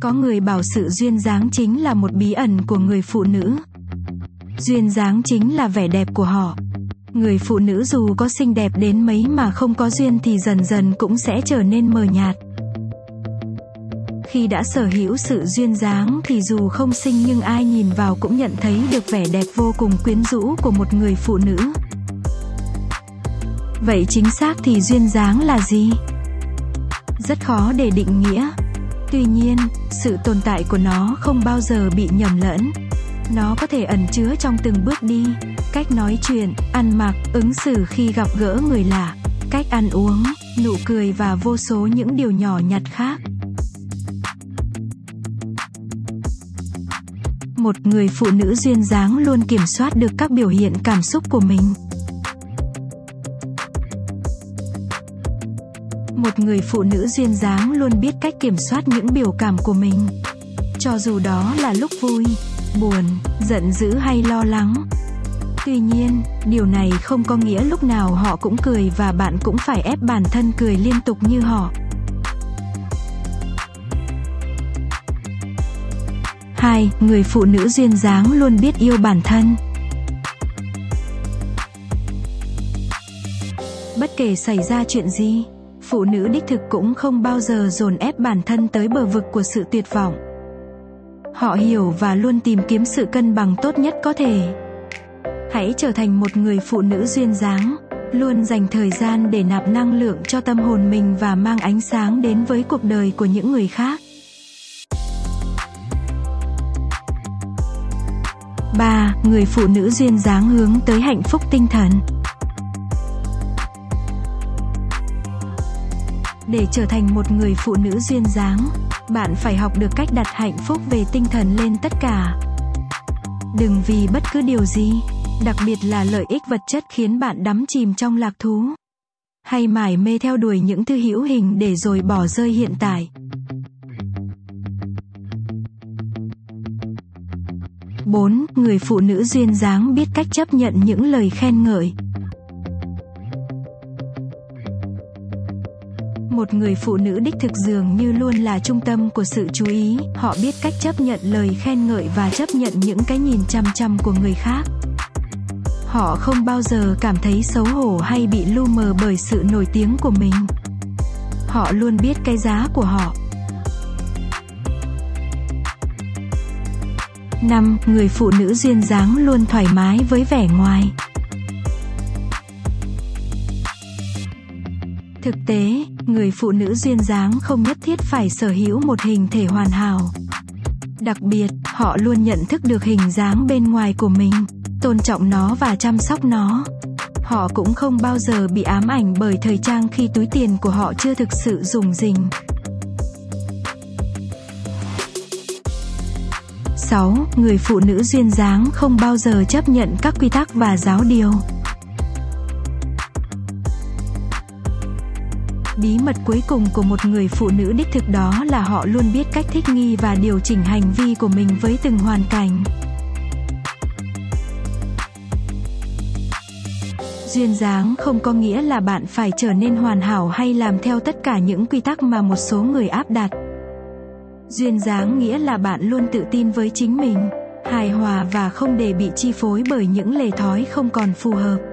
Có người bảo sự duyên dáng chính là một bí ẩn của người phụ nữ. Duyên dáng chính là vẻ đẹp của họ. Người phụ nữ dù có xinh đẹp đến mấy mà không có duyên thì dần dần cũng sẽ trở nên mờ nhạt. Khi đã sở hữu sự duyên dáng thì dù không xinh nhưng ai nhìn vào cũng nhận thấy được vẻ đẹp vô cùng quyến rũ của một người phụ nữ. Vậy chính xác thì duyên dáng là gì? Rất khó để định nghĩa. Tuy nhiên, sự tồn tại của nó không bao giờ bị nhầm lẫn. Nó có thể ẩn chứa trong từng bước đi, cách nói chuyện, ăn mặc, ứng xử khi gặp gỡ người lạ, cách ăn uống, nụ cười và vô số những điều nhỏ nhặt khác. Một người phụ nữ duyên dáng luôn kiểm soát được các biểu hiện cảm xúc của mình. Một người phụ nữ duyên dáng luôn biết cách kiểm soát những biểu cảm của mình. Cho dù đó là lúc vui, buồn, giận dữ hay lo lắng. Tuy nhiên, điều này không có nghĩa lúc nào họ cũng cười và bạn cũng phải ép bản thân cười liên tục như họ. 2. Người phụ nữ duyên dáng luôn biết yêu bản thân. Bất kể xảy ra chuyện gì, phụ nữ đích thực cũng không bao giờ dồn ép bản thân tới bờ vực của sự tuyệt vọng. Họ hiểu và luôn tìm kiếm sự cân bằng tốt nhất có thể. Hãy trở thành một người phụ nữ duyên dáng, luôn dành thời gian để nạp năng lượng cho tâm hồn mình và mang ánh sáng đến với cuộc đời của những người khác. 3. Người phụ nữ duyên dáng hướng tới hạnh phúc tinh thần. Để trở thành một người phụ nữ duyên dáng, bạn phải học được cách đặt hạnh phúc về tinh thần lên tất cả. Đừng vì bất cứ điều gì, đặc biệt là lợi ích vật chất khiến bạn đắm chìm trong lạc thú, hay mải mê theo đuổi những thứ hữu hình để rồi bỏ rơi hiện tại. 4. Người phụ nữ duyên dáng biết cách chấp nhận những lời khen ngợi. Một người phụ nữ đích thực dường như luôn là trung tâm của sự chú ý, họ biết cách chấp nhận lời khen ngợi và chấp nhận những cái nhìn chăm chăm của người khác. Họ không bao giờ cảm thấy xấu hổ hay bị lu mờ bởi sự nổi tiếng của mình. Họ luôn biết cái giá của họ. 5. Người phụ nữ duyên dáng luôn thoải mái với vẻ ngoài. Thực tế, người phụ nữ duyên dáng không nhất thiết phải sở hữu một hình thể hoàn hảo. Đặc biệt, họ luôn nhận thức được hình dáng bên ngoài của mình, tôn trọng nó và chăm sóc nó. Họ cũng không bao giờ bị ám ảnh bởi thời trang khi túi tiền của họ chưa thực sự dùng dình. 6. Người phụ nữ duyên dáng không bao giờ chấp nhận các quy tắc và giáo điều. Bí mật cuối cùng của một người phụ nữ đích thực đó là họ luôn biết cách thích nghi và điều chỉnh hành vi của mình với từng hoàn cảnh. Duyên dáng không có nghĩa là bạn phải trở nên hoàn hảo hay làm theo tất cả những quy tắc mà một số người áp đặt. Duyên dáng nghĩa là bạn luôn tự tin với chính mình, hài hòa và không để bị chi phối bởi những lề thói không còn phù hợp.